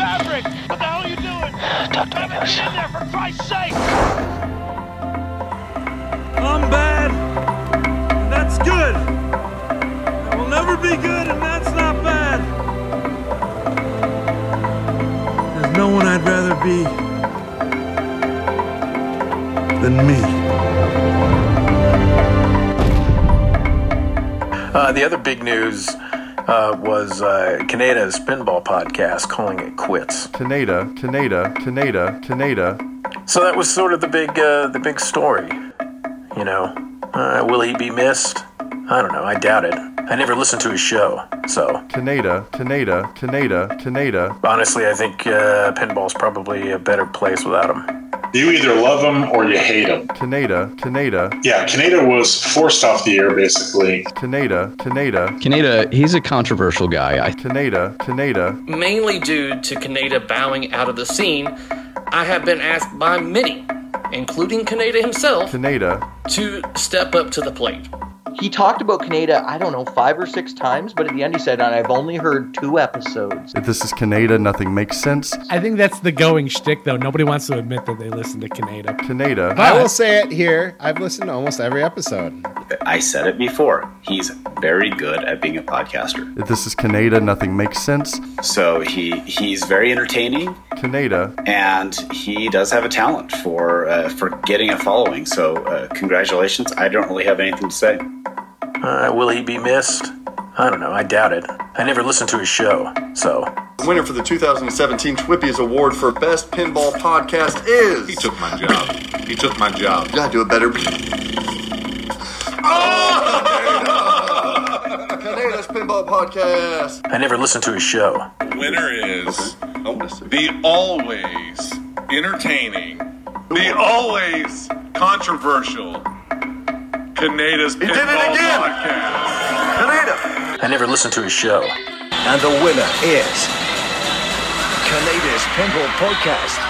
Maverick! What the hell are you doing? Talk to me, Maverick, Goose. get in there, for Christ's sake! I'm bad. That's good. I will never be good, and that's not bad. There's no one I'd rather be than me. Uh, the other big news uh, was uh, Kaneda's pinball podcast calling it quits. Canada, Canada, Canada, Canada. So that was sort of the big uh, the big story. You know, uh, will he be missed? I don't know. I doubt it. I never listened to his show, so Canada, Canada, Canada, Canada. honestly, I think uh, pinball's probably a better place without him. You either love him or you hate him. Kaneda, Kaneda. Yeah, Kaneda was forced off the air basically. Kaneda, Kaneda. Kaneda, he's a controversial guy. I, Kaneda, Canada. mainly due to Kaneda bowing out of the scene, I have been asked by many, including Kaneda himself, Kaneda, to step up to the plate. He talked about Kaneda, I don't know, five or six times, but at the end he said, I've only heard two episodes. If this is Kaneda, nothing makes sense. I think that's the going shtick, though. Nobody wants to admit that they listen to Kaneda. Canada, But- I will say it here. I've listened to almost every episode. I said it before. He's very good at being a podcaster. if this is Kaneda, nothing makes sense. So he he's very entertaining, Canada, and he does have a talent for uh, for getting a following. So uh, congratulations. I don't really have anything to say. Uh, will he be missed? I don't know. I doubt it. I never listened to his show, so The winner for the 2017 Twippies Award for Best Pinball Podcast is. He took my job. He took my job. You gotta do a better. Kaneda's Pinball Podcast. I never listened to his show. Winner is I want to see. the always entertaining, the always controversial Kaneda's did it again! Podcast. Canada. I never listened to his show. And the winner is Kaneda's Pinball Podcast.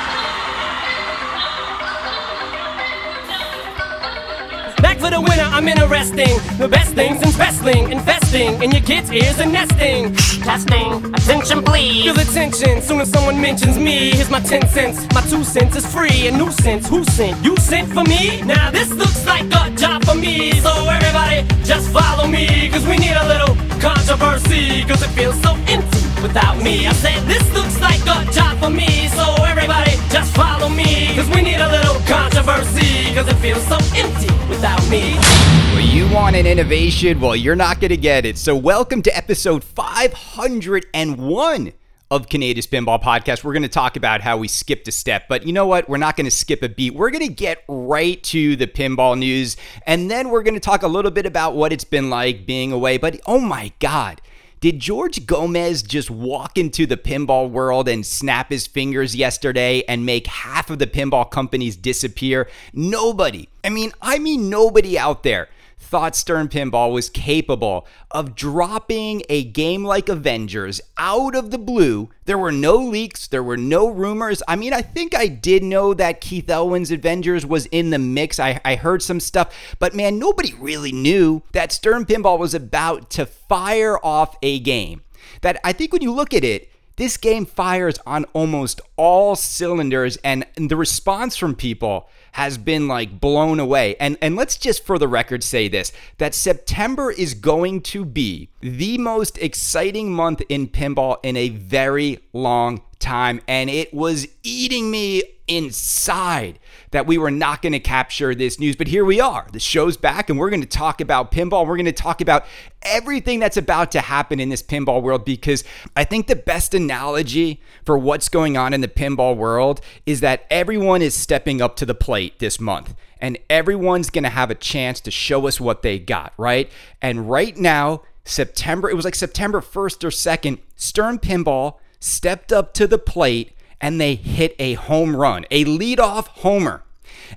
For the winner, I'm interesting. The best things in wrestling, investing in your kids' ears and nesting. Testing. Attention, please. Feel the tension soon as someone mentions me. Here's my 10 cents. My two cents is free. A nuisance. Who sent? You sent for me? Now this looks like a job for me. So everybody just follow me. Cause we need a little controversy. Cause it feels so empty without me. I said this looks like a job for me. So everybody just follow me. Cause we need a little controversy. Cause it feels so empty without me. Well, you want an innovation? Well, you're not going to get it. So, welcome to episode 501 of Kaneda's Pinball Podcast. We're going to talk about how we skipped a step, but you know what? We're not going to skip a beat. We're going to get right to the pinball news, and then we're going to talk a little bit about what it's been like being away. But oh my God. Did George Gomez just walk into the pinball world and snap his fingers yesterday and make half of the pinball companies disappear? Nobody, I mean, I mean, nobody out there thought Stern Pinball was capable of dropping a game like Avengers out of the blue. There were no leaks, there were no rumors. I mean, I think I did know that Keith Elwin's Avengers was in the mix. I, I heard some stuff, but man, nobody really knew that Stern Pinball was about to fire off a game. That I think when you look at it, this game fires on almost all cylinders, and the response from people has been like blown away. And and let's just for the record say this that September is going to be the most exciting month in pinball in a very long time and it was eating me inside that we were not going to capture this news. But here we are. The show's back and we're going to talk about pinball. We're going to talk about everything that's about to happen in this pinball world because i think the best analogy for what's going on in the pinball world is that everyone is stepping up to the plate this month and everyone's going to have a chance to show us what they got right? And right now september it was like september 1st or 2nd stern pinball stepped up to the plate and they hit a home run, a leadoff homer.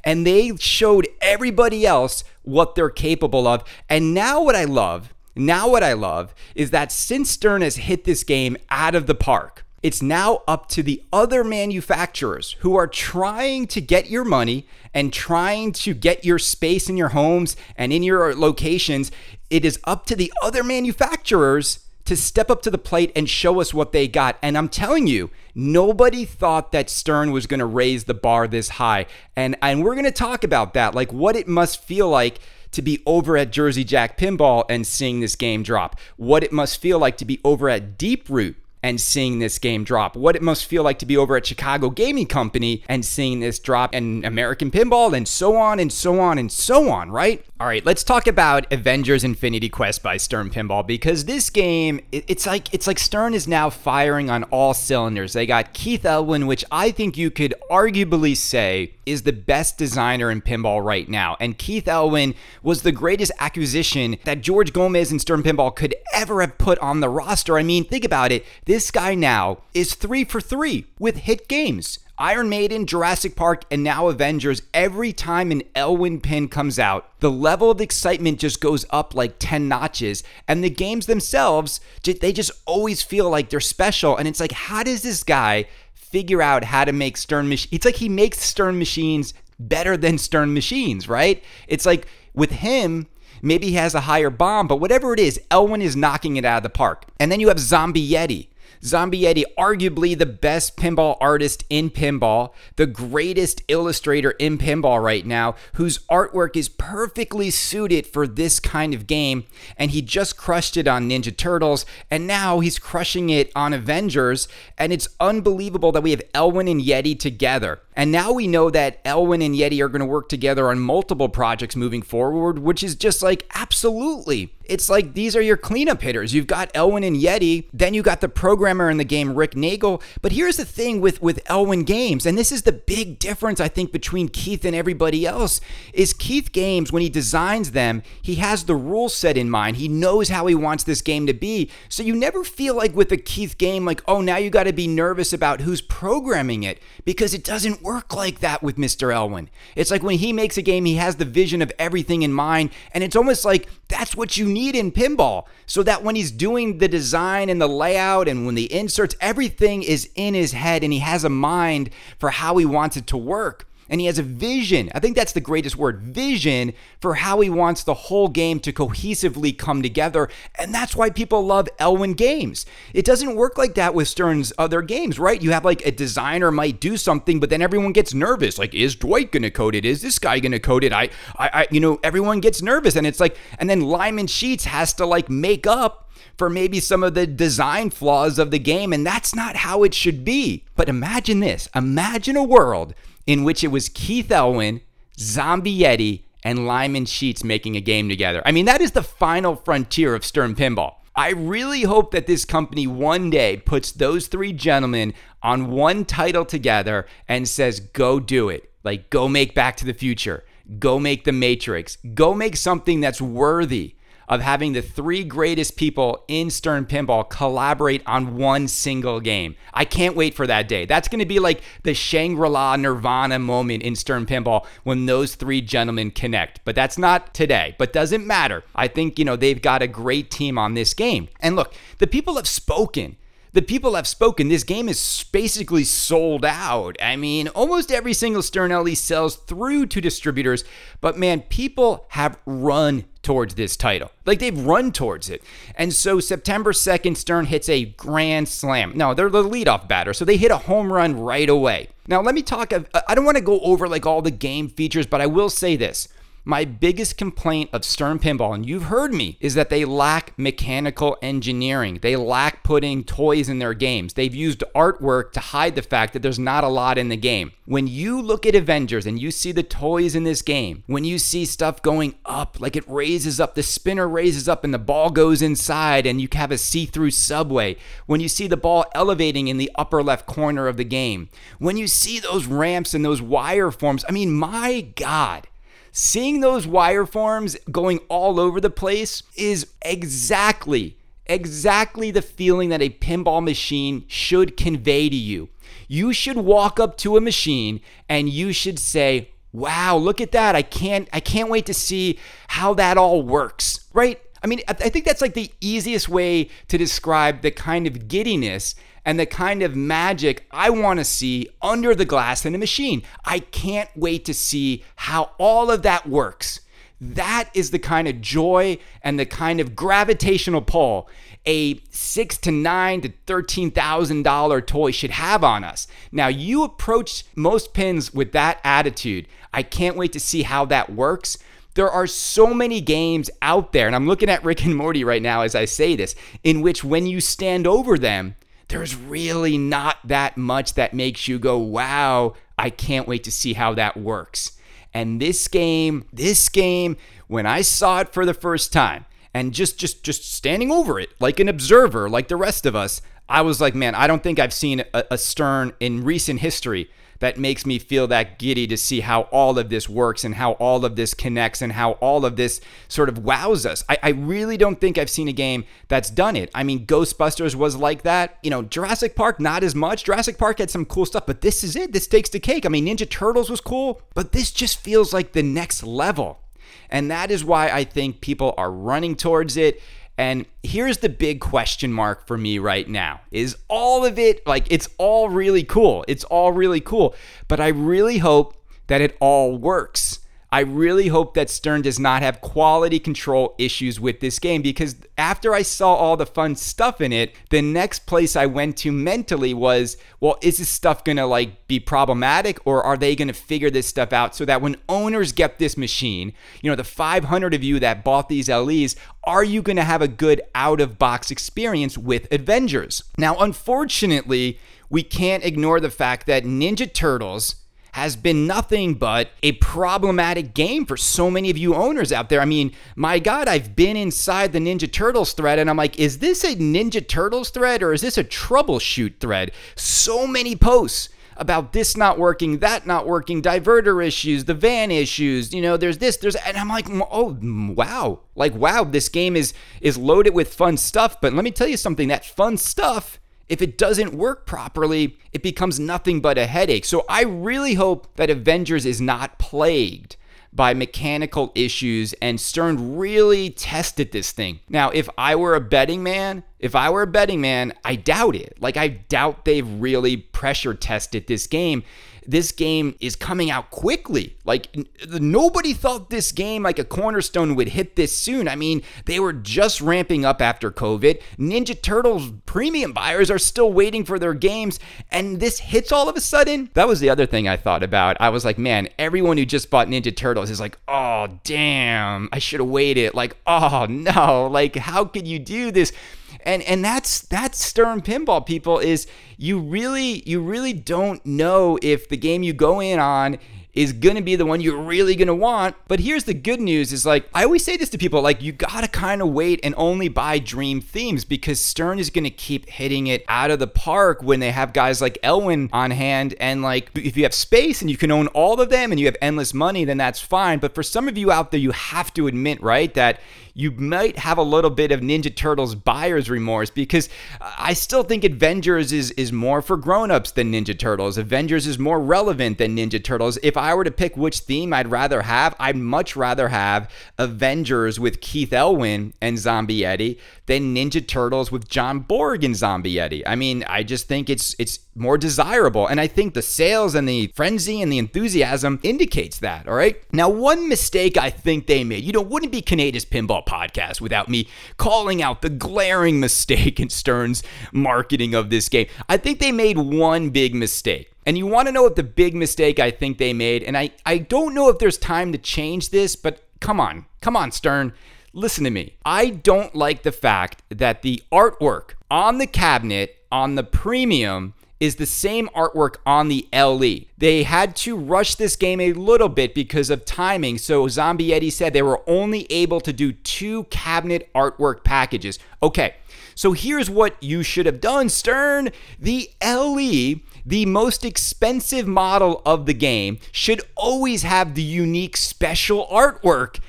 And they showed everybody else what they're capable of. And now, what I love, now what I love is that since Stern has hit this game out of the park, it's now up to the other manufacturers who are trying to get your money and trying to get your space in your homes and in your locations. It is up to the other manufacturers to step up to the plate and show us what they got. And I'm telling you, nobody thought that Stern was going to raise the bar this high. And and we're going to talk about that, like what it must feel like to be over at Jersey Jack Pinball and seeing this game drop. What it must feel like to be over at Deep Root and seeing this game drop. What it must feel like to be over at Chicago Gaming Company and seeing this drop and American Pinball and so on and so on and so on, right? All right, let's talk about Avengers Infinity Quest by Stern Pinball because this game it's like it's like Stern is now firing on all cylinders. They got Keith Elwin, which I think you could arguably say is the best designer in pinball right now. And Keith Elwin was the greatest acquisition that George Gomez and Stern Pinball could ever have put on the roster. I mean, think about it. This guy now is 3 for 3 with hit games. Iron Maiden, Jurassic Park, and now Avengers, every time an Elwin pin comes out, the level of excitement just goes up like 10 notches. And the games themselves, they just always feel like they're special. And it's like, how does this guy figure out how to make Stern machines? It's like he makes Stern machines better than Stern machines, right? It's like with him, maybe he has a higher BOM, but whatever it is, Elwin is knocking it out of the park. And then you have Zombie Yeti. Zombie Yeti, arguably the best pinball artist in pinball, the greatest illustrator in pinball right now, whose artwork is perfectly suited for this kind of game. And he just crushed it on Ninja Turtles, and now he's crushing it on Avengers. And it's unbelievable that we have Elwin and Yeti together. And now we know that Elwin and Yeti are going to work together on multiple projects moving forward, which is just like absolutely. It's like these are your cleanup hitters. You've got Elwin and Yeti, then you got the programmer in the game, Rick Naegele. But here's the thing with with Elwin Games, and this is the big difference I think between Keith and everybody else, is Keith Games when he designs them, he has the rule set in mind. He knows how he wants this game to be. So you never feel like with a Keith game like, "Oh, now you got to be nervous about who's programming it," because it doesn't work like that with Mr. Elwin. It's like when he makes a game, he has the vision of everything in mind, and it's almost like that's what you need in pinball. So that when he's doing the design and the layout and when the inserts, everything is in his head and he has a mind for how he wants it to work and he has a vision. I think that's the greatest word vision for how he wants the whole game to cohesively come together. And that's why people love Elwin games. It doesn't work like that with Stern's other games, right? You have like a designer might do something, but then everyone gets nervous. Like, is Dwight going to code it? Is this guy going to code it? I, I, I, you know, everyone gets nervous. And it's like, and then Lyman Sheets has to like make up for maybe some of the design flaws of the game. And that's not how it should be. But imagine this imagine a world in which it was Keith Elwin, Zombie Yeti, and Lyman Sheets making a game together. I mean, that is the final frontier of Stern Pinball. I really hope that this company one day puts those three gentlemen on one title together and says, go do it. Like, go make Back to the Future. Go make The Matrix. Go make something that's worthy of having the three greatest people in Stern Pinball collaborate on one single game. I can't wait for that day. That's going to be like the Shangri La Nirvana moment in Stern Pinball when those three gentlemen connect. But that's not today, but doesn't matter. I think, you know, they've got a great team on this game. And look, the people have spoken the people have spoken. This game is basically sold out. I mean, almost every single Stern LE sells through to distributors, but man, people have run towards this title. Like they've run towards it. And so September 2nd, Stern hits a grand slam. No, they're the leadoff batter, so they hit a home run right away. Now, let me talk. I don't want to go over like all the game features, but I will say this. My biggest complaint of Stern Pinball, and you've heard me, is that they lack mechanical engineering. They lack putting toys in their games. They've used artwork to hide the fact that there's not a lot in the game. When you look at Avengers and you see the toys in this game, when you see stuff going up, like it raises up, the spinner raises up and the ball goes inside, and you have a see through subway, when you see the ball elevating in the upper left corner of the game, when you see those ramps and those wire forms, I mean, my God seeing those wire forms going all over the place is exactly exactly the feeling that a pinball machine should convey to you. You should walk up to a machine and you should say, "Wow, look at that. I can't I can't wait to see how that all works." Right? I mean, I think that's like the easiest way to describe the kind of giddiness and the kind of magic I want to see under the glass in a machine. I can't wait to see how all of that works. That is the kind of joy and the kind of gravitational pull a six to nine to thirteen thousand dollar toy should have on us. Now you approach most pins with that attitude. I can't wait to see how that works. There are so many games out there, and I'm looking at Rick and Morty right now as I say this, in which when you stand over them, there's really not that much that makes you go, wow, I can't wait to see how that works. And this game, this game, when I saw it for the first time, and just just just standing over it like an observer, like the rest of us, I was like, man, I don't think I've seen a, a Stern in recent history that makes me feel that giddy to see how all of this works and how all of this connects and how all of this sort of wows us. I, I, really don't think I've seen a game that's done it. I mean, Ghostbusters was like that. You know, Jurassic Park, not as much. Jurassic Park had some cool stuff, but this is it. This takes the cake. I mean, Ninja Turtles was cool, but this just feels like the next level. And that is why I think people are running towards it. And here's the big question mark for me right now is all of it like it's all really cool. It's all really cool. But I really hope that it all works. I really hope that Stern does not have quality control issues with this game because after I saw all the fun stuff in it, the next place I went to mentally was, well, is this stuff going to like be problematic or are they going to figure this stuff out so that when owners get this machine, you know, the 500 of you that bought these LEs, are you going to have a good out of box experience with Avengers? Now, unfortunately, we can't ignore the fact that Ninja Turtles has been nothing but a problematic game for so many of you owners out there. I mean, my God, I've been inside the Ninja Turtles thread and I'm like, is this a Ninja Turtles thread or is this a troubleshoot thread? So many posts about this not working, that not working, diverter issues, the van issues, you know, there's this, there's and I'm like, "Oh, wow. Like wow, this game is is loaded with fun stuff, but let me tell you something, that fun stuff if it doesn't work properly, it becomes nothing but a headache. So I really hope that Avengers is not plagued by mechanical issues and Stern really tested this thing. Now, if I were a betting man, if I were a betting man, I doubt it. Like, I doubt they've really pressure tested this game this game is coming out quickly. Like nobody thought this game, like a cornerstone, would hit this soon. I mean, they were just ramping up after COVID. Ninja Turtles premium buyers are still waiting for their games, and this hits all of a sudden. That was the other thing I thought about. I was like, man, everyone who just bought Ninja Turtles is like, oh damn, I should have waited. Like, oh no, like how could you do this? And and that's that's stern pinball people is you really you really don't know if the game you go in on is going to be the one you're really going to want. But here's the good news is like I always say this to people like you got to kind of wait and only buy dream themes because Stern is going to keep hitting it out of the park when they have guys like Elwin on hand and like if you have space and you can own all of them and you have endless money then that's fine. But for some of you out there you have to admit, right, that you might have a little bit of Ninja Turtles buyer's remorse because I still think Avengers is is more for grown-ups than Ninja Turtles. Avengers is more relevant than Ninja Turtles. If I were to pick which theme I'd rather have, I'd much rather have Avengers with Keith Elwin and Zombie Yeti than Ninja Turtles with John Borg and Zombie Yeti. I mean, I just think it's it's more desirable. And I think the sales and the frenzy and the enthusiasm indicates that. All right. Now, one mistake I think they made, you know, wouldn't be Kaneda's Pinball Podcast without me calling out the glaring mistake in Stern's marketing of this game. I think they made one big mistake. And you want to know what the big mistake I think they made? And I, I don't know if there's time to change this, but come on, come on, Stern. Listen to me. I don't like the fact that the artwork on the cabinet on the premium is the same artwork on the LE. They had to rush this game a little bit because of timing. So Zombie Yeti said they were only able to do two cabinet artwork packages. Okay, so here's what you should have done, Stern. The LE the most expensive model of the game should always have the unique special artwork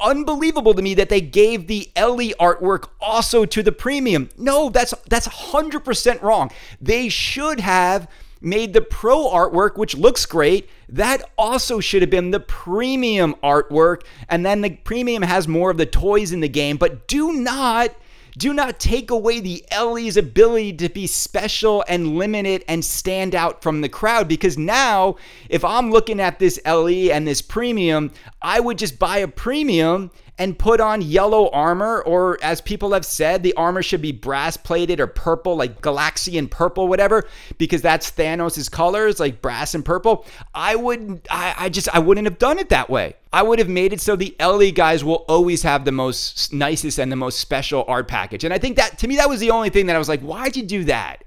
unbelievable to me that they gave the LE artwork also to the premium. No, that's that's 100% wrong. They should have made the pro artwork which looks great. That also should have been the premium artwork and then the premium has more of the toys in the game, but do not Do not take away the LE's ability to be special and limited and stand out from the crowd because now, if I'm looking at this LE and this premium, I would just buy a premium and put on yellow armor, or as people have said, the armor should be brass plated or purple, like Galaxian purple, whatever, because that's Thanos' colors, like brass and purple. I would, I, I just, I wouldn't have done it that way. I would have made it so the LE guys will always have the most nicest and the most special art package. And I think that, to me, that was the only thing that I was like, why'd you do that?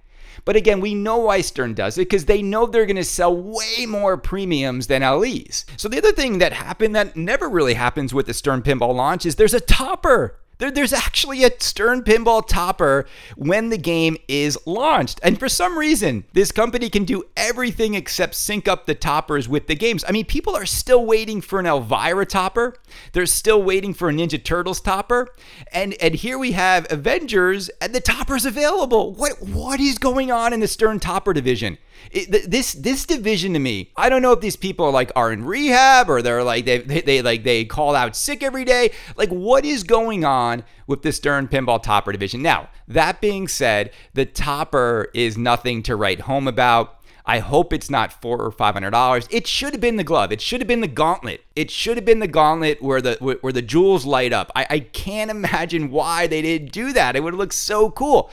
But again, we know why Stern does it because they know they're going to sell way more premiums than LEs. So the other thing that happened that never really happens with the Stern Pinball launch is there's a topper. There, there's actually a Stern Pinball topper when the game is launched. And for some reason, this company can do everything except sync up the toppers with the games. I mean, people are still waiting for an Elvira topper. They're still waiting for a Ninja Turtles topper. And and here we have Avengers and the topper's available. What what is going on in the Stern topper division? It, this this division to me, I don't know if these people are like are in rehab or they're like they, they they like they call out sick every day. Like what is going on with the Stern Pinball Topper division? Now that being said, the Topper is nothing to write home about. I hope it's not four or five hundred dollars. It should have been the glove. It should have been the gauntlet. It should have been the gauntlet where the where the jewels light up. I, I can't imagine why they didn't do that. It would have looked so cool.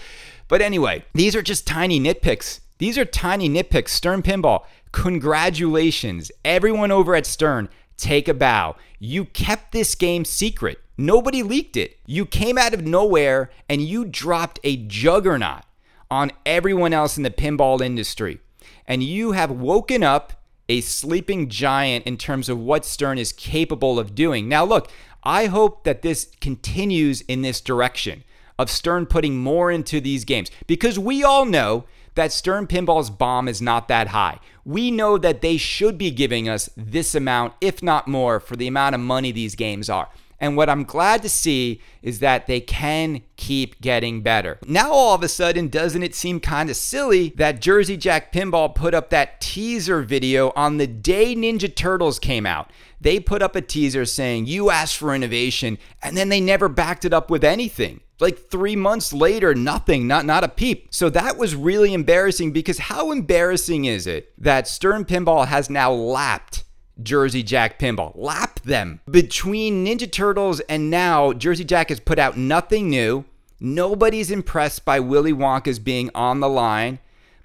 But anyway, these are just tiny nitpicks. These are tiny nitpicks. Stern Pinball, congratulations. Everyone over at Stern, take a bow. You kept this game secret. Nobody leaked it. You came out of nowhere and you dropped a juggernaut on everyone else in the pinball industry. And you have woken up a sleeping giant in terms of what Stern is capable of doing. Now, look, I hope that this continues in this direction of Stern putting more into these games because we all know that Stern Pinball's BOM is not that high. We know that they should be giving us this amount, if not more, for the amount of money these games are. And what I'm glad to see is that they can keep getting better. Now, all of a sudden, doesn't it seem kind of silly that Jersey Jack Pinball put up that teaser video on the day Ninja Turtles came out? They put up a teaser saying, You asked for innovation, and then they never backed it up with anything like three months later, nothing, not not a peep. So that was really embarrassing because how embarrassing is it that Stern Pinball has now lapped Jersey Jack Pinball, lapped them between Ninja Turtles and now Jersey Jack has put out nothing new. Nobody's impressed by Willy Wonka's being on the line.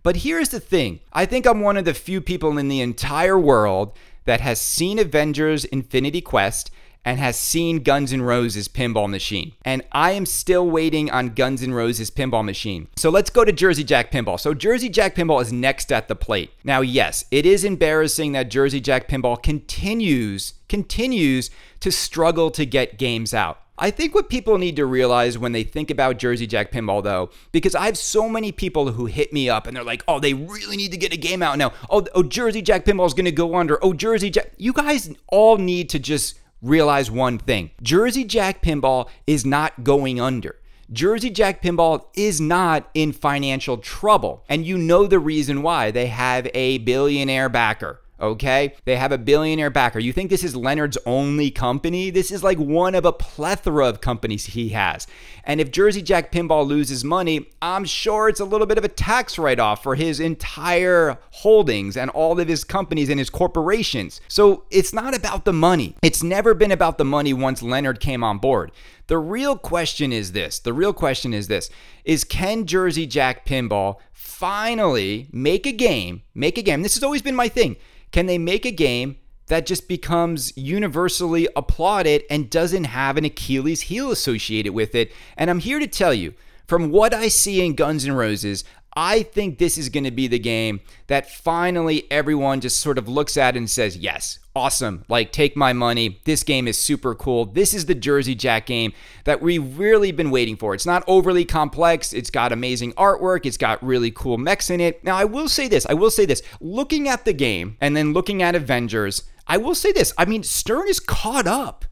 But here's the thing I think I'm one of the few people in the entire world that has seen Avengers Infinity Quest and has seen Guns N' Roses Pinball Machine. And I am still waiting on Guns N' Roses Pinball Machine. So let's go to Jersey Jack Pinball. So Jersey Jack Pinball is next at the plate. Now, yes, it is embarrassing that Jersey Jack Pinball continues continues to struggle to get games out. I think what people need to realize when they think about Jersey Jack Pinball, though, because I have so many people who hit me up and they're like, oh, they really need to get a game out now. Oh, oh Jersey Jack Pinball is going to go under. Oh, Jersey Jack. You guys all need to just realize one thing Jersey Jack Pinball is not going under. Jersey Jack Pinball is not in financial trouble. And you know the reason why. They have a billionaire backer. Okay? They have a billionaire backer. You think this is Leonard's only company? This is like one of a plethora of companies he has. And if Jersey Jack Pinball loses money, I'm sure it's a little bit of a tax write off for his entire holdings and all of his companies and his corporations. So it's not about the money. It's never been about the money once Leonard came on board. The real question is this the real question is this is can Jersey Jack Pinball finally make a game, make a game? This has always been my thing can they make a game that just becomes universally applauded and doesn't have an Achilles heel associated with it? And I'm here to tell you, from what I see in Guns N' Roses, I think this is going to be the game that finally everyone just sort of looks at and says, yes, awesome. Like, take my money. This game is super cool. This is the Jersey Jack game that we've really been waiting for. It's not overly complex. It's got amazing artwork. It's got really cool mechs in it. Now, I will say this I will say this. Looking at the game and then looking at Avengers, I will say this. I mean, Stern is caught up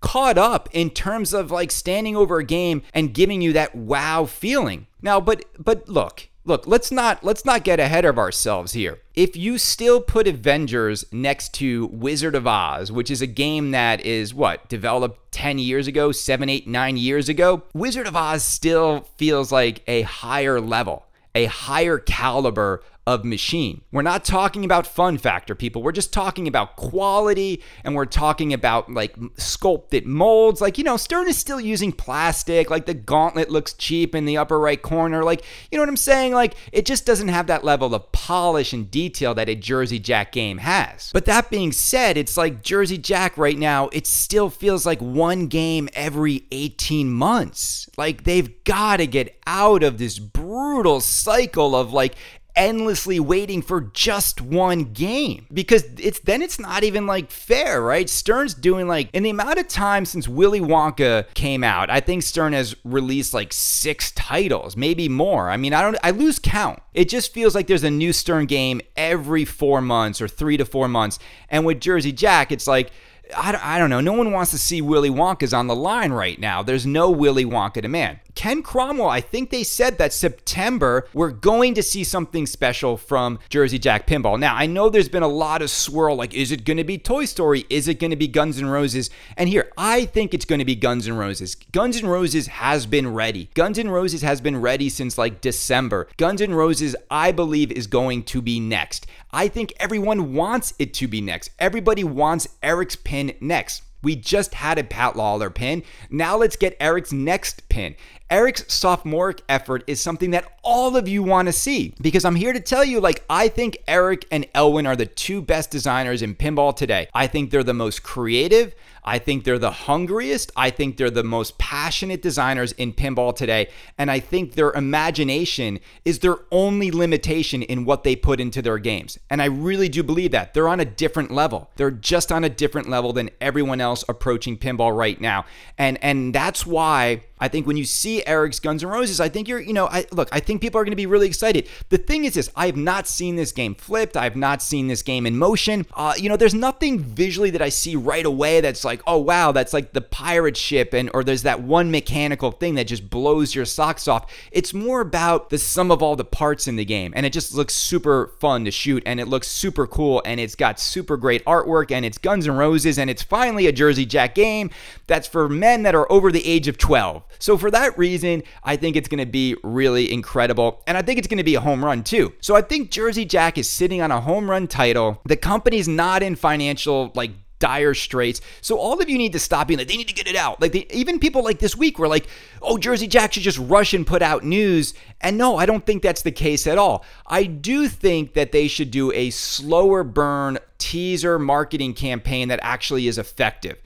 caught up in terms of like standing over a game and giving you that wow feeling. Now, but but look, look, let's not let's not get ahead of ourselves here. If you still put Avengers next to Wizard of Oz, which is a game that is what developed 10 years ago, 7, 8, 9 years ago, Wizard of Oz still feels like a higher level, a higher caliber of machine. We're not talking about fun factor, people. We're just talking about quality and we're talking about like sculpted molds. Like, you know, Stern is still using plastic. Like the gauntlet looks cheap in the upper right corner. Like, you know what I'm saying? Like, it just doesn't have that level of polish and detail that a Jersey Jack game has. But that being said, it's like Jersey Jack right now, it still feels like one game every 18 months. Like, they've got to get out of this brutal cycle of like endlessly waiting for just one game because it's then it's not even like fair, right? Stern's doing like in the amount of time since Willy Wonka came out, I think Stern has released like six titles, maybe more. I mean, I don't I lose count. It just feels like there's a new Stern game every 4 months or 3 to 4 months. And with Jersey Jack, it's like I I don't know. No one wants to see Willy Wonka's on the line right now. There's no Willy Wonka demand. Ken Cromwell, I think they said that September we're going to see something special from Jersey Jack Pinball. Now, I know there's been a lot of swirl like, is it going to be Toy Story? Is it going to be Guns N' Roses? And here, I think it's going to be Guns N' Roses. Guns N' Roses has been ready. Guns N' Roses has been ready since like December. Guns N' Roses, I believe, is going to be next. I think everyone wants it to be next. Everybody wants Eric's pin next. We just had a Pat Lawler pin. Now let's get Eric's next pin. Eric's sophomoric effort is something that all of you want to see because I'm here to tell you like I think Eric and Elwin are the two best designers in pinball today. I think they're the most creative. I think they're the hungriest. I think they're the most passionate designers in pinball today. And I think their imagination is their only limitation in what they put into their games. And I really do believe that. They're on a different level. They're just on a different level than everyone else approaching pinball right now. And and that's why I think when you see Eric's Guns N' Roses, I think you're, you know, I look, I think people are going to be really excited. The thing is this, I have not seen this game flipped. I have not seen this game in motion. Uh, you know, there's nothing visually that I see right away that's like, oh wow, that's like the pirate ship and or there's that one mechanical thing that just blows your socks off. It's more about the sum of all the parts in the game. And it just looks super fun to shoot and it looks super cool and it's got super great artwork and it's Guns N' Roses and it's finally a Jersey Jack game that's for men that are over the age of 12. So for that reason, I think it's going to be really incredible. And I think it's going to be a home run too. So I think Jersey Jack is sitting on a home run title. The company's not in financial like dire straits. So all of you need to stop being like, they need to get it out. Like they, even people like this week were like, oh, Jersey Jack should just rush and put out news. And no, I don't think that's the case at all. I do think that they should do a slower burn teaser marketing campaign that actually is effective.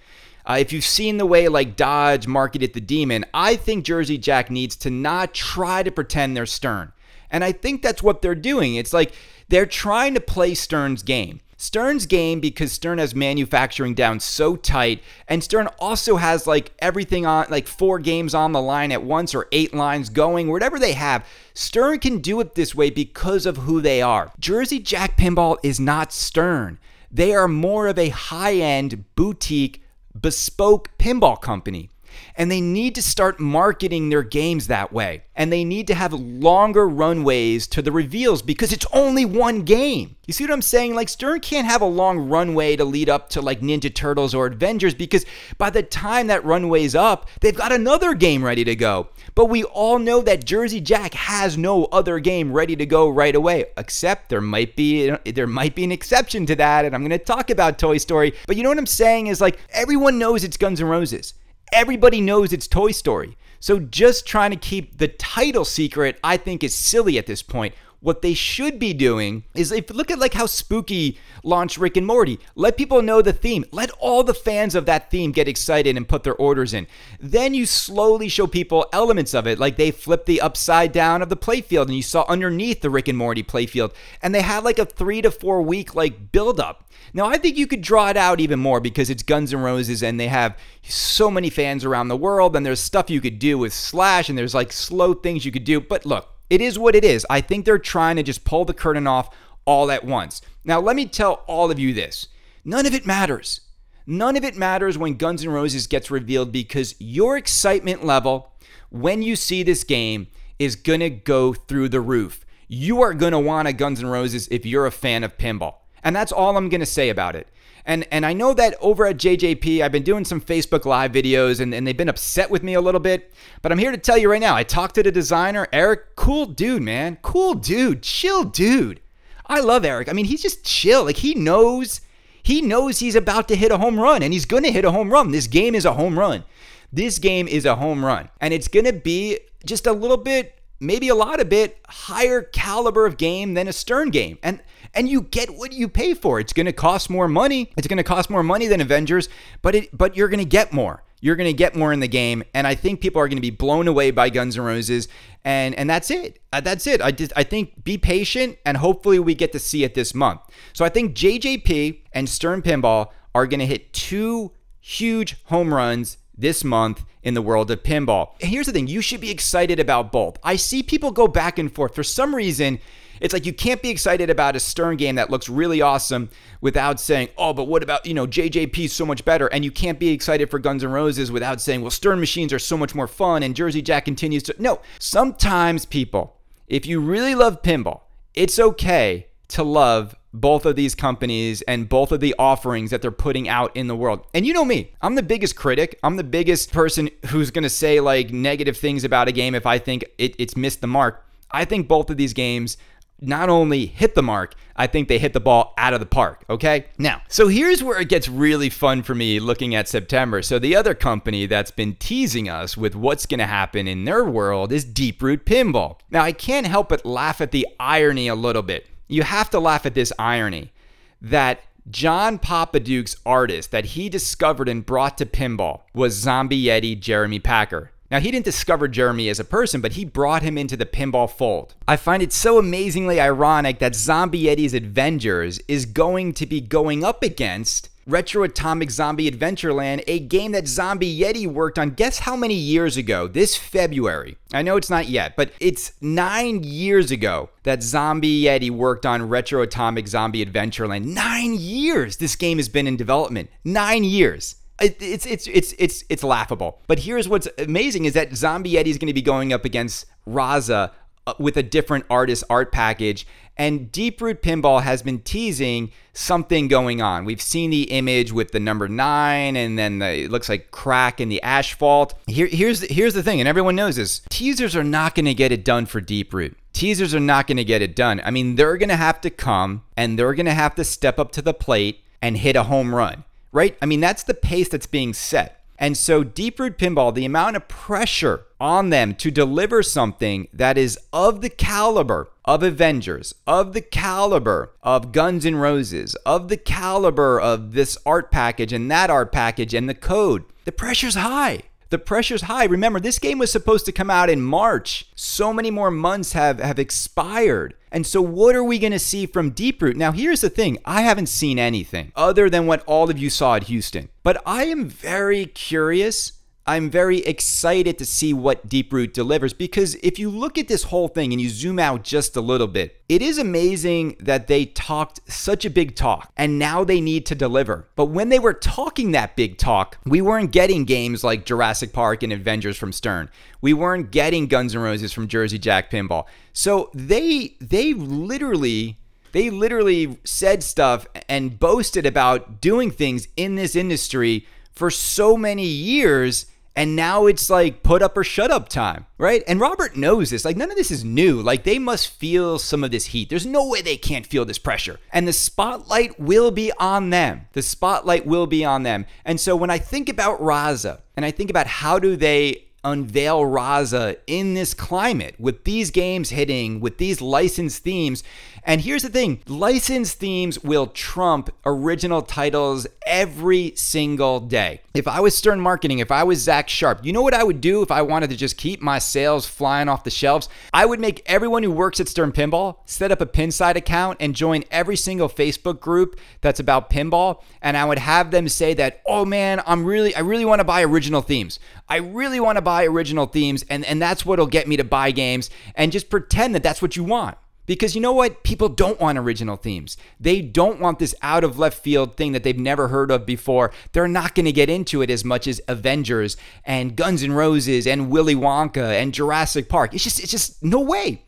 Uh, if you've seen the way like Dodge marketed the Demon, I think Jersey Jack needs to not try to pretend they're Stern. And I think that's what they're doing. It's like they're trying to play Stern's game. Stern's game because Stern has manufacturing down so tight, and Stern also has like everything on, like four games on the line at once or eight lines going, whatever they have. Stern can do it this way because of who they are. Jersey Jack Pinball is not Stern. They are more of a high end boutique bespoke pinball company. And they need to start marketing their games that way. And they need to have longer runways to the reveals because it's only one game. You see what I'm saying? Like, Stern can't have a long runway to lead up to like Ninja Turtles or Avengers because by the time that runway's up, they've got another game ready to go. But we all know that Jersey Jack has no other game ready to go right away, except there might be there might be an exception to that, and I'm going to talk about Toy Story. But you know what I'm saying is like everyone knows it's Guns N' Roses. Everybody knows it's Toy Story. So just trying to keep the title secret, I think, is silly at this point. What they should be doing is if look at like how spooky launched Rick and Morty. Let people know the theme. Let all the fans of that theme get excited and put their orders in. Then you slowly show people elements of it, like they flipped the upside down of the playfield and you saw underneath the Rick and Morty playfield, and they had like a three to four week like build up. Now I think you could draw it out even more because it's Guns N' Roses and they have so many fans around the world, and there's stuff you could do with Slash, and there's like slow things you could do. But look, it is what it is. I think they're trying to just pull the curtain off all at once. Now, let me tell all of you this none of it matters. None of it matters when Guns N' Roses gets revealed because your excitement level when you see this game is going to go through the roof. you are going to want a Guns N' Roses if you're a fan of pinball. And that's all I'm going to say about it. And and I know that over at JJP, I've been doing some Facebook Live videos and, and they've been upset with me a little bit. But I'm here to tell you right now, I talked to the designer, Eric. Cool dude, man. Cool dude. Chill dude. I love Eric. I mean, he's just chill. Like he knows he knows he's about to hit a home run and he's to hit a home run. This game is a home run. This game is a home run. And it's to be just a little bit maybe a lot of bit higher caliber of game than a Stern game. And and you get what you pay for. It's going to cost more money. It's going to cost more money than Avengers, but it but you're going to get more. You're going to get more in the game, and I think people are going to be blown away by Guns N' Roses, and and that's it. Uh, that's it. I just I think be patient, and hopefully we get to see it this month. So I think JJP and Stern Pinball are going to hit two huge home runs this month in the world of pinball. Here's the thing you should be excited about both. I see people go back and forth. For some reason, it's like you can't be excited about a Stern game that looks really awesome without saying, oh, but what about, you know, JJP is so much better. And you can't be excited for Guns N' Roses without saying, well, Stern machines are so much more fun and Jersey Jack continues to. No, sometimes people, if you really love pinball, it's okay to love both of these companies and both of the offerings that they're putting out in the world. And you know me, I'm the biggest critic. I'm the biggest person who's going to say like negative things about a game if I think it, it's missed the mark. I think both of these games not only hit the mark, I think they hit the ball out of the park. Okay. Now, so here's where it gets really fun for me looking at September. So, the other company that's been teasing us with what's going to happen in their world is Deeproot Pinball. Now, I can't help but laugh at the irony a little bit you have to laugh at this irony that John Popadiuk's artist that he discovered and brought to pinball was Zombie Yeti Jeremy Packer. Now, he didn't discover Jeremy as a person, but he brought him into the pinball fold. I find it so amazingly ironic that Zombie Yeti's Avengers is going to be going up against Retro Atomic Zombie Adventureland, a game that Zombie Yeti worked on. Guess how many years ago? This February. I know it's not yet, but it's nine years ago that Zombie Yeti worked on Retro Atomic Zombie Adventureland. Nine years this game has been in development. Nine years. It's it's it's it's it's laughable. But here's what's amazing is that Zombie Yeti is going to be going up against Raza Uh, with a different artist art package. And Deeproot Pinball has been teasing something going on. We've seen the image with the number nine, and then the, it looks like crack in the asphalt. Here, here's here's the thing, and everyone knows this: teasers are not going to get it done for Deeproot. Teasers are not going to get it done. I mean, they're going to have to come and they're going to have to step up to the plate and hit a home run, right? I mean, that's the pace that's being set. And so, Deeproot Pinball, the amount of pressure on them to deliver something that is of the caliber of Avengers, of the caliber of Guns N' Roses, of the caliber of this art package and that art package and the code, the pressure's high. The pressure's high. Remember, this game was supposed to come out in March. So many more months have, have expired. And so, what are we going to see from Deeproot? Now, here's the thing I haven't seen anything other than what all of you saw at Houston. But I am very curious I'm very excited to see what Deeproot delivers because if you look at this whole thing and you zoom out just a little bit, it is amazing that they talked such a big talk and now they need to deliver. But when they were talking that big talk, we weren't getting games like Jurassic Park and Avengers from Stern. We weren't getting Guns N' Roses from Jersey Jack Pinball. So they they literally they literally said stuff and boasted about doing things in this industry for so many years and now it's like put up or shut up time, right? And Robert knows this. Like, none of this is new. Like, they must feel some of this heat. There's no way they can't feel this pressure. And the spotlight will be on them. The spotlight will be on them. And so when I think about Raza and I think about how do they unveil Raza in this climate with these games hitting, with these licensed themes. And here's the thing licensed themes will trump original titles every single day. If I was Stern Marketing, if I was Zach Sharpe, you know what I would do if I wanted to just keep my sales flying off the shelves? I would make everyone who works at Stern Pinball set up a Pinside account and join every single Facebook group that's about pinball. And I would have them say that, oh man, I'm really, I really want to buy original themes. I really want to buy original themes. And, and that's what'll get me to buy games and just pretend that that's what you want. Because you know what? People don't want original themes. They don't want this out of left field thing that they've never heard of before. They're not going to get into it as much as Avengers and Guns N' Roses and Willy Wonka and Jurassic Park. It's just it's just no way.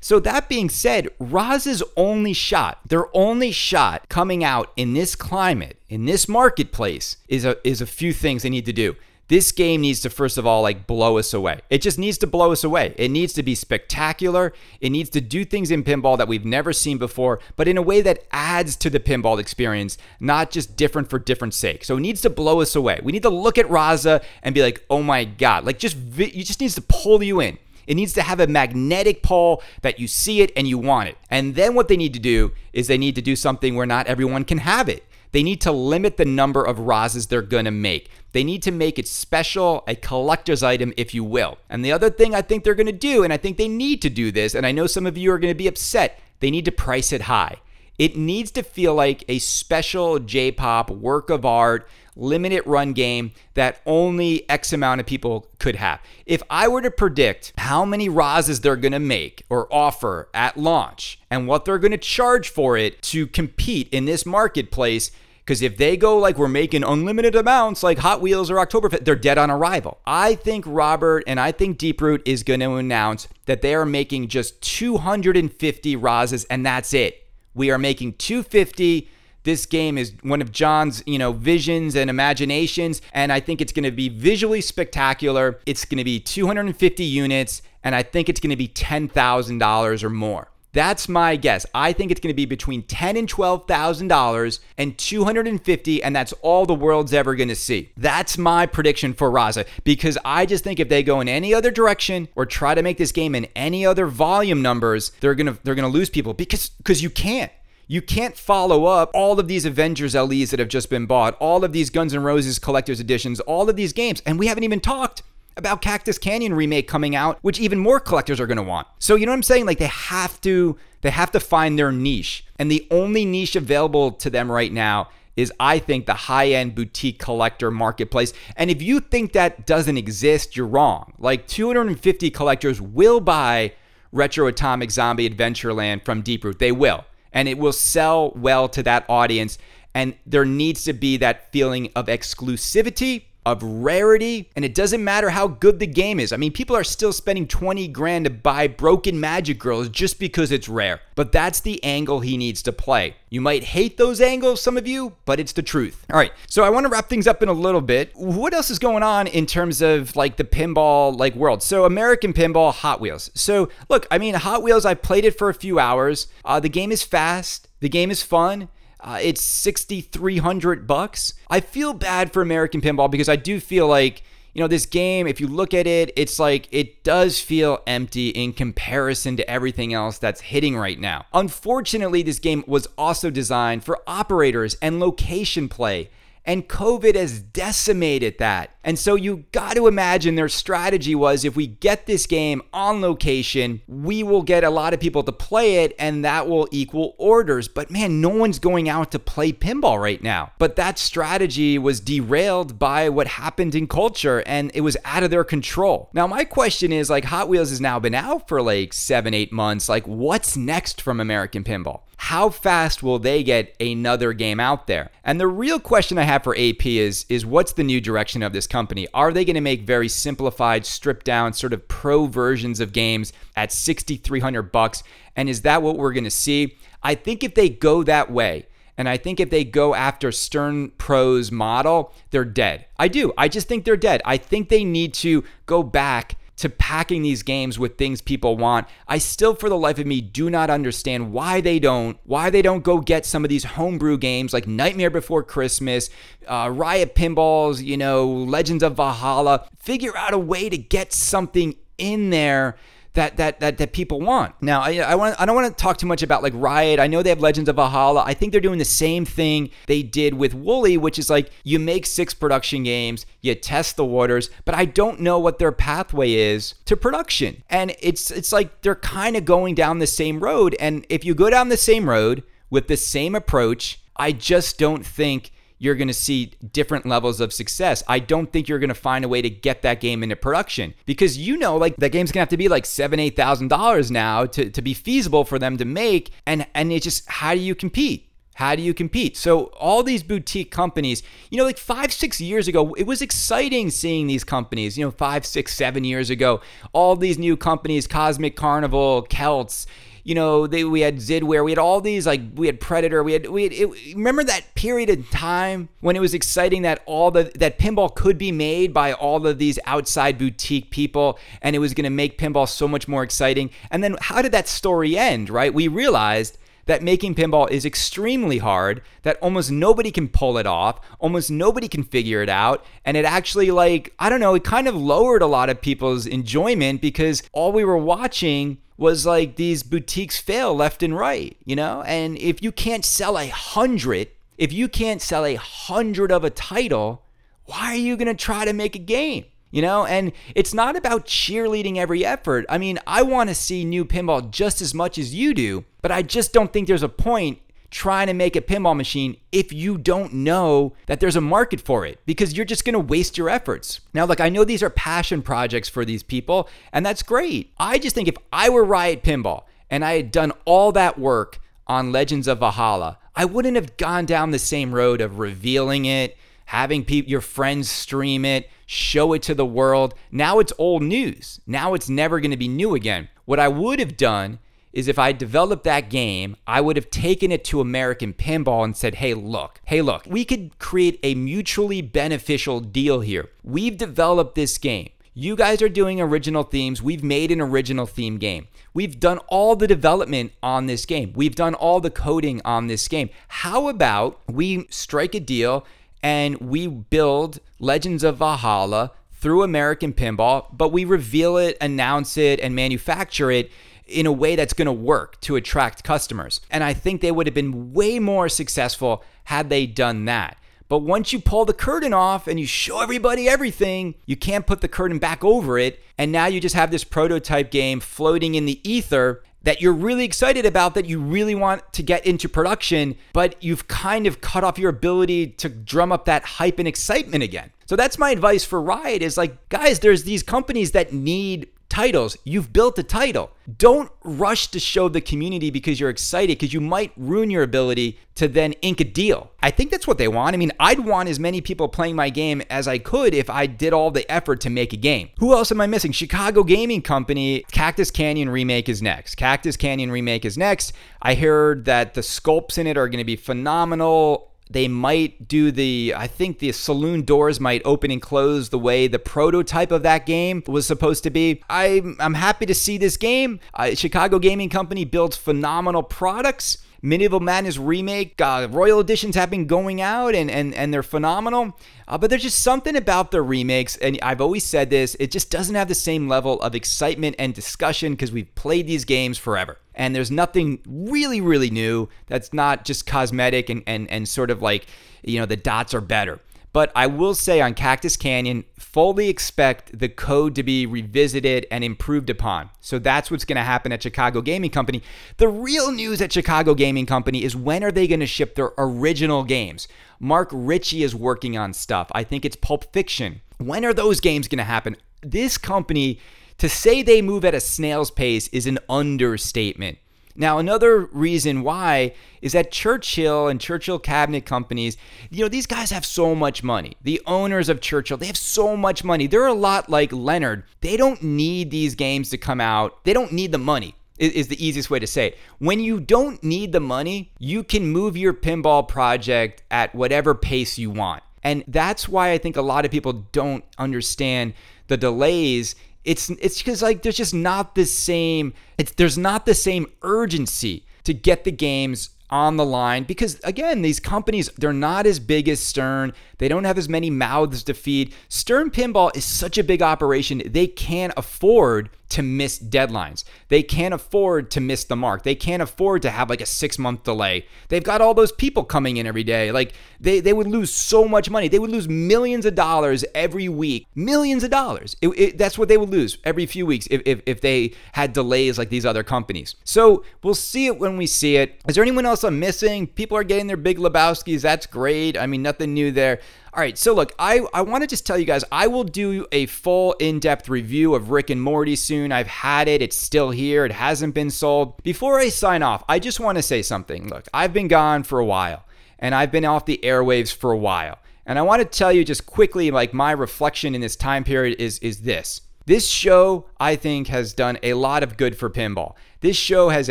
So that being said, Roz's only shot, their only shot coming out in this climate, in this marketplace, is a is a few things they need to do. This game needs to first of all like blow us away. It just needs to blow us away. It needs to be spectacular. It needs to do things in pinball that we've never seen before, but in a way that adds to the pinball experience, not just different for different sake. So it needs to blow us away. We need to look at Raza and be like, "Oh my god." Like just you just needs to pull you in. It needs to have a magnetic pull that you see it and you want it. And then what they need to do is they need to do something where not everyone can have it. They need to limit the number of Razas they're to make. They need to make it special, a collector's item, if you will. And the other thing I think they're to do, and I think they need to do this, and I know some of you are to be upset, they need to price it high. It needs to feel like a special J pop work of art, limited run game that only X amount of people could have. If I were to predict how many Razas they're going to make or offer at launch and what they're going to charge for it to compete in this marketplace, because if they go like we're making unlimited amounts like Hot Wheels or Oktoberfest, they're dead on arrival. I think Robert and I think Deeproot is going to announce that they are making just 250 Razas and that's it. We are making 250 this game is one of John's, you know, visions and imaginations and I think it's going to be visually spectacular. It's going to be 250 units and I think it's going to be $10,000 or more. That's my guess. I think it's going to be between ten and twelve thousand dollars and two hundred and fifty, and that's all the world's ever going to see. That's my prediction for Raza because I just think if they go in any other direction or try to make this game in any other volume numbers, they're gonna they're gonna lose people because because you can't. You can't follow up all of these Avengers LEs that have just been bought, all of these Guns N' Roses collector's editions, all of these games, and we haven't even talked about Cactus Canyon remake coming out, which even more collectors are going to want. So you know what I'm saying? Like they have to they have to find their niche. And the only niche available to them right now is I think the high-end boutique collector marketplace. And if you think that doesn't exist, you're wrong. Like 250 collectors will buy Retro Atomic Zombie Adventureland from Deeproot. They will. And it will sell well to that audience. And there needs to be that feeling of exclusivity of rarity, and it doesn't matter how good the game is. I mean, people are still spending 20 grand to buy Broken Magic Girls just because it's rare. But that's the angle he needs to play. You might hate those angles, some of you, but it's the truth. All right, so I want to wrap things up in a little bit. What else is going on in terms of like the pinball like world? So American Pinball, Hot Wheels. So look, I mean, Hot Wheels. I've played it for a few hours. Uh, the game is fast. The game is fun. Uh, it's 6300 bucks. I feel bad for American Pinball because I do feel like you know this game if you look at it it's like it does feel empty in comparison to everything else that's hitting right now. Unfortunately, this game was also designed for operators and location play and COVID has decimated that. And so you got to imagine their strategy was if we get this game on location, we will get a lot of people to play it and that will equal orders. But man, no one's going out to play pinball right now. But that strategy was derailed by what happened in culture and it was out of their control. Now, my question is like Hot Wheels has now been out for like seven, eight months. Like, what's next from American Pinball? How fast will they get another game out there? And the real question I have for AP is is what's the new direction of this company? Are they going to make very simplified, stripped down sort of pro versions of games at 6300 bucks? And is that what we're going to see? I think if they go that way, and I think if they go after Stern Pro's model, they're dead. I do. I just think they're dead. I think they need to go back to packing these games with things people want. I still for the life of me do not understand why they don't why they don't go get some of these homebrew games like Nightmare Before Christmas, uh, Riot Pinballs, you know, Legends of Valhalla. Figure out a way to get something in there that that that that people want. Now, I, I want I don't want to talk too much about like Riot. I know they have Legends of Valhalla. I think they're doing the same thing they did with Wooly, which is like you make six production games, you test the waters, but I don't know what their pathway is to production. And it's it's like they're kind of going down the same road. And if you go down the same road with the same approach, I just don't think you're going to see different levels of success. I don't think you're going to find a way to get that game into production because you know, like that game's going to have to be like seven, eight thousand dollars now to, to be feasible for them to make. And and it just how do you compete? How do you compete? So, all these boutique companies, you know, like five, six years ago, it was exciting seeing these companies, you know, five, six, seven years ago, all these new companies, Cosmic Carnival, Celts, you know, they, we had Zidware, we had all these like we had Predator, we had we had, it, remember that period of time when it was exciting that all the that pinball could be made by all of these outside boutique people and it was going to make pinball so much more exciting. And then how did that story end, right? We realized that making pinball is extremely hard, that almost nobody can pull it off, almost nobody can figure it out, and it actually like, I don't know, it kind of lowered a lot of people's enjoyment because all we were watching was like these boutiques fail left and right, you know? And if you can't sell a hundred, if you can't sell a hundred of a title, why are you gonna try to make a game? You know, and it's not about cheerleading every effort. I mean, I want to see new pinball just as much as you do, but I just don't think there's a point trying to make a pinball machine if you don't know that there's a market for it because you're just going to waste your efforts. Now, look, I know these are passion projects for these people, and that's great. I just think if I were Riot Pinball and I had done all that work on Legends of Valhalla, I wouldn't have gone down the same road of revealing it, having people, your friends stream it, show it to the world. Now it's old news. Now it's never going to be new again. What I would have done is if I developed that game, I would have taken it to American Pinball and said, hey, look, hey, look, we could create a mutually beneficial deal here. We've developed this game. You guys are doing original themes. We've made an original theme game. We've done all the development on this game. We've done all the coding on this game. How about we strike a deal and we build Legends of Valhalla through American Pinball, but we reveal it, announce it, and manufacture it in a way that's going to work to attract customers. And I think they would have been way more successful had they done that. But once you pull the curtain off and you show everybody everything, you can't put the curtain back over it. And now you just have this prototype game floating in the ether that you're really excited about, that you really want to get into production, but you've kind of cut off your ability to drum up that hype and excitement again. So that's my advice for Riot is like, guys, there's these companies that need titles. You've built a title. Don't rush to show the community because you're excited because you might ruin your ability to then ink a deal. I think that's what they want. I mean, I'd want as many people playing my game as I could if I did all the effort to make a game. Who else am I missing? Chicago Gaming Company, Cactus Canyon Remake is next. Cactus Canyon Remake is next. I heard that the sculpts in it are going to be phenomenal they might do the i think the saloon doors might open and close the way the prototype of that game was supposed to be i'm, I'm happy to see this game uh, chicago gaming company builds phenomenal products Medieval Madness remake, uh, Royal Editions have been going out and, and, and they're phenomenal. Uh, but there's just something about the remakes, and I've always said this, it just doesn't have the same level of excitement and discussion because we've played these games forever. And there's nothing really, really new that's not just cosmetic and, and, and sort of like, you know, the dots are better. But I will say on Cactus Canyon, fully expect the code to be revisited and improved upon. So that's what's going to happen at Chicago Gaming Company. The real news at Chicago Gaming Company is when are they going to ship their original games? Mark Ritchie is working on stuff. I think it's Pulp Fiction. When are those games going to happen? This company, to say they move at a snail's pace is an understatement. Now, another reason why is that Churchill and Churchill Cabinet Companies, you know, these guys have so much money. The owners of Churchill, they have so much money. They're a lot like Leonard. They don't need these games to come out, they don't need the money. Is the easiest way to say it. When you don't need the money, you can move your pinball project at whatever pace you want. And that's why I think a lot of people don't understand the delays it's it's because like there's just not the same it's there's not the same urgency to get the games on the line because again these companies they're not as big as stern. They don't have as many mouths to feed. Stern pinball is such a big operation. They can't afford to miss deadlines. They can't afford to miss the mark. They can't afford to have like a six month delay. They've got all those people coming in every day. Like they, they would lose so much money. They would lose millions of dollars every week. Millions of dollars. It, it, that's what they would lose every few weeks if, if, if they had delays like these other companies. So we'll see it when we see it. Is there anyone else I'm missing? People are getting their big Lebowskis. That's great. I mean, nothing new there. All right, so look, I, I want to just tell you guys, I will do a full in depth review of Rick and Morty soon. I've had it, it's still here, it hasn't been sold. Before I sign off, I just want to say something. Look, I've been gone for a while, and I've been off the airwaves for a while. And I want to tell you just quickly, like my reflection in this time period is, is this. This show, I think, has done a lot of good for pinball. This show has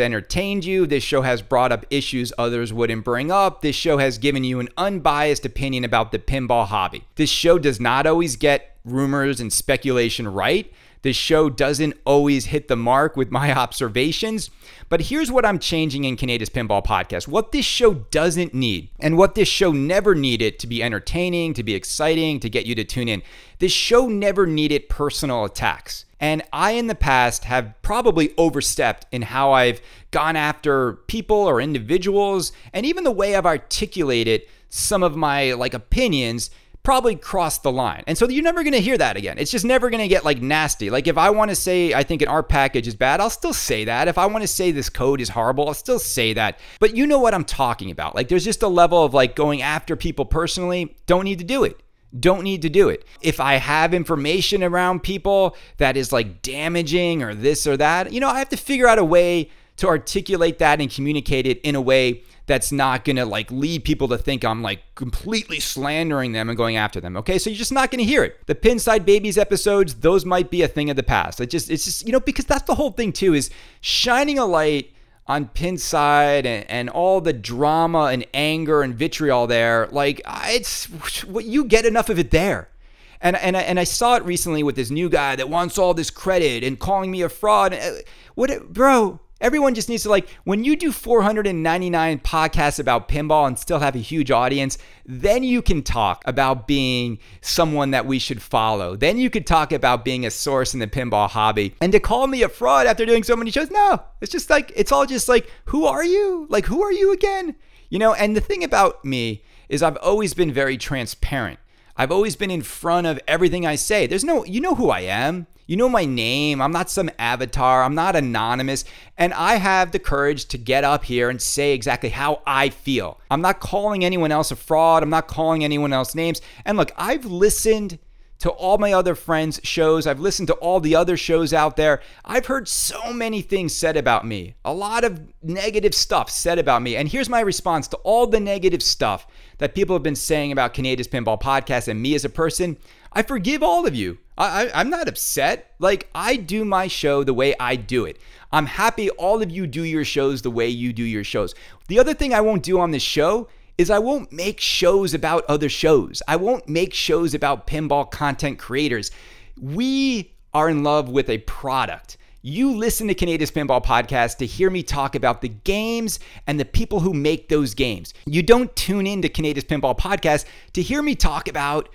entertained you. This show has brought up issues others wouldn't bring up. This show has given you an unbiased opinion about the pinball hobby. This show does not always get rumors and speculation right. This show doesn't always hit the mark with my observations, but here's what I'm changing in Kaneda's Pinball Podcast. What this show doesn't need, and what this show never needed to be entertaining, to be exciting, to get you to tune in, this show never needed personal attacks. And I, in the past, have probably overstepped in how I've gone after people or individuals, and even the way I've articulated some of my like opinions probably crossed the line. And so you're never going to hear that again. It's just never going to get like nasty. Like if I want to say I think an art package is bad, I'll still say that. If I want to say this code is horrible, I'll still say that. But you know what I'm talking about. Like there's just a level of like going after people personally, don't need to do it. Don't need to do it. If I have information around people that is like damaging or this or that, you know, I have to figure out a way to articulate that and communicate it in a way that's not gonna like lead people to think I'm like completely slandering them and going after them. Okay, so you're just not gonna hear it. The Pinside Babies episodes, those might be a thing of the past. It just, it's just, you know, because that's the whole thing too, is shining a light on Pinside and, and all the drama and anger and vitriol there. Like it's what you get enough of it there. And, and, and I saw it recently with this new guy that wants all this credit and calling me a fraud. Uh, what, bro? Everyone just needs to like when you do 499 podcasts about pinball and still have a huge audience, then you can talk about being someone that we should follow. Then you could talk about being a source in the pinball hobby. And to call me a fraud after doing so many shows, no. It's just like it's all just like who are you? Like who are you again? You know, and the thing about me is I've always been very transparent. I've always been in front of everything I say. There's no, you know who I am. You know my name. I'm not some avatar. I'm not anonymous. And I have the courage to get up here and say exactly how I feel. I'm not calling anyone else a fraud. I'm not calling anyone else names. And look, I've listened to all my other friends' shows. I've listened to all the other shows out there. I've heard so many things said about me, a lot of negative stuff said about me. And here's my response to all the negative stuff that people have been saying about Kaneda's Pinball Podcast and me as a person. I forgive all of you. I, am not upset. Like, I do my show the way I do it. I'm happy all of you do your shows the way you do your shows. The other thing I won't do on this show is I won't make shows about other shows. I won't make shows about pinball content creators. We are in love with a product. You listen to Kaneda's Pinball Podcast to hear me talk about the games and the people who make those games. You don't tune in to Kaneda's Pinball Podcast to hear me talk about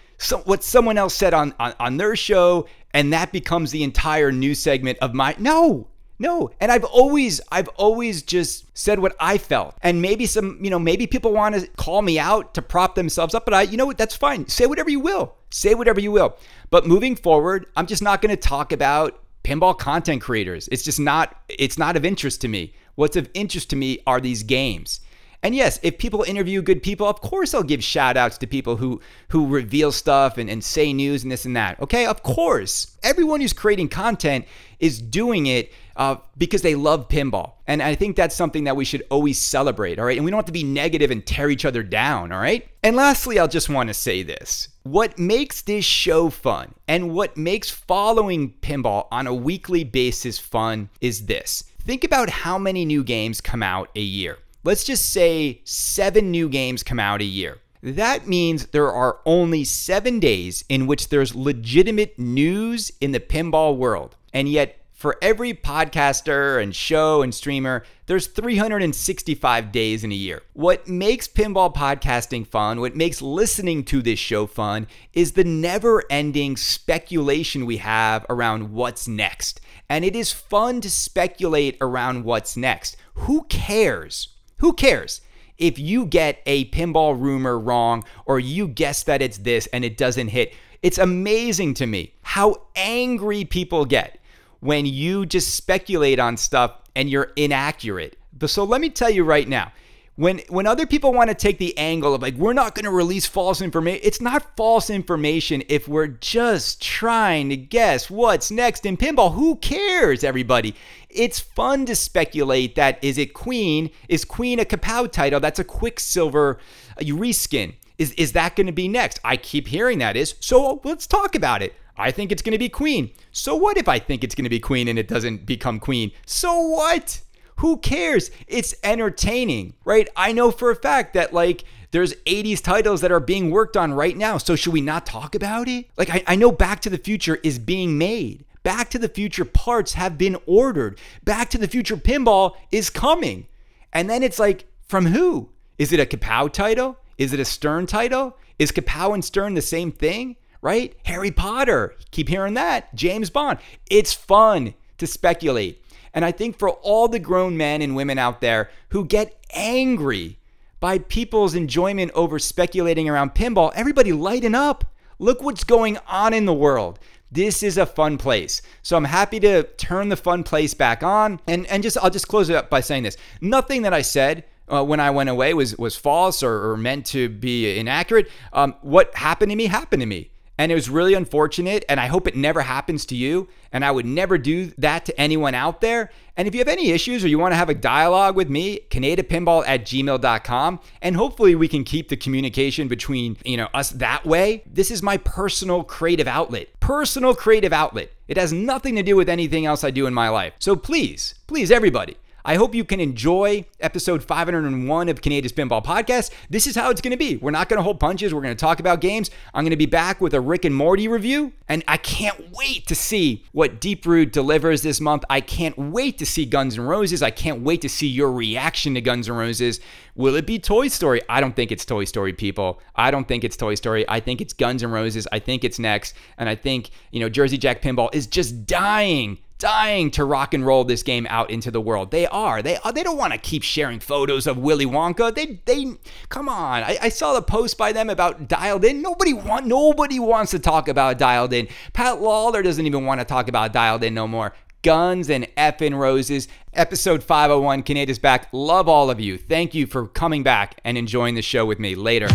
what someone else said on, on, on their show, and that becomes the entire news segment of my. No, no. And I've always, I've always just said what I felt. And maybe some, you know, maybe people want to call me out to prop themselves up, but I, you know what, that's fine. Say whatever you will. Say whatever you will. But moving forward, I'm just not going to talk about pinball content creators. It's just not, it's not of interest to me. What's of interest to me are these games. And yes, if people interview good people, of course I'll give shout outs to people who who reveal stuff and, and say news and this and that. Okay, of course. Everyone who's creating content is doing it uh, because they love pinball. And I think that's something that we should always celebrate, all right? And we don't have to be negative and tear each other down, all right? And lastly, I'll just want to say this. What makes this show fun and what makes following pinball on a weekly basis fun is this. Think about how many new games come out a year let's just say seven new games come out a year. That means there are only seven days in which there's legitimate news in the pinball world. And yet, for every podcaster and show and streamer, there's 365 days in a year. What makes pinball podcasting fun, what makes listening to this show fun, is the never ending speculation we have around what's next. And it is fun to speculate around what's next. Who cares who cares? If you get a pinball rumor wrong or you guess that it's this and it doesn't hit, it's amazing to me how angry people get when you just speculate on stuff and you're inaccurate. So let me tell you right now when when other people want to take the angle of like we're not going to release false information it's not false information if we're just trying to guess what's next in pinball. Who cares everybody? It's fun to speculate that is it queen? Is queen a kapow title? That's a quicksilver uh, a reskin. Is is that going to be next? I keep hearing that is. So let's talk about it I think it's going to be Queen. So what if I think it's going to be Queen and it doesn't become Queen? So what? Who cares? It's entertaining, right? I know for a fact that like there's 80s titles that are being worked on right now. So should we not talk about it? Like I, I know Back to the Future is being made. Back to the Future parts have been ordered. Back to the Future Pinball is coming. And then it's like, from who? Is it a Kapow title? Is it a Stern title? Is Kapow and Stern the same thing? Right? Harry Potter. Keep hearing that. James Bond. It's fun to speculate. And I think for all the grown men and women out there who get angry by people's enjoyment over speculating around pinball, everybody lighten up. Look what's going on in the world. This is a fun place. So I'm happy to turn the fun place back on. And and just I'll just close it up by saying this. Nothing that I said uh, when I went away was was false or, or meant to be inaccurate. Um, what happened to me happened to me. And it was really unfortunate. And I hope it never happens to you. And I would never do that to anyone out there. And if you have any issues or you want to have a dialogue with me, KanedaPinball at gmail.com. And hopefully we can keep the communication between, you know, us that way. This is my personal creative outlet. Personal creative outlet. It has nothing to do with anything else I do in my life. So please, please, everybody, I hope you can enjoy episode 501 of Kaneda's Pinball Podcast. This is how it's going to be. We're not going to hold punches. We're going to talk about games. I'm going to be back with a Rick and Morty review, and I can't wait to see what Deeproot delivers this month. I can't wait to see Guns N' Roses. I can't wait to see your reaction to Guns N' Roses. Will it be Toy Story? I don't think it's Toy Story, people. I don't think it's Toy Story. I think it's Guns N' Roses. I think it's next. And I think, you know, Jersey Jack Pinball is just dying dying to rock and roll this game out into the world. They are. They are. They don't want to keep sharing photos of Willy Wonka. They they come on. I, I saw the post by them about Dialed In. Nobody want nobody wants to talk about Dialed In. Pat Lawlor doesn't even want to talk about Dialed In no more. Guns and effing Roses. Episode 501, Kaneda's back. Love all of you. Thank you for coming back and enjoying the show with me. Later.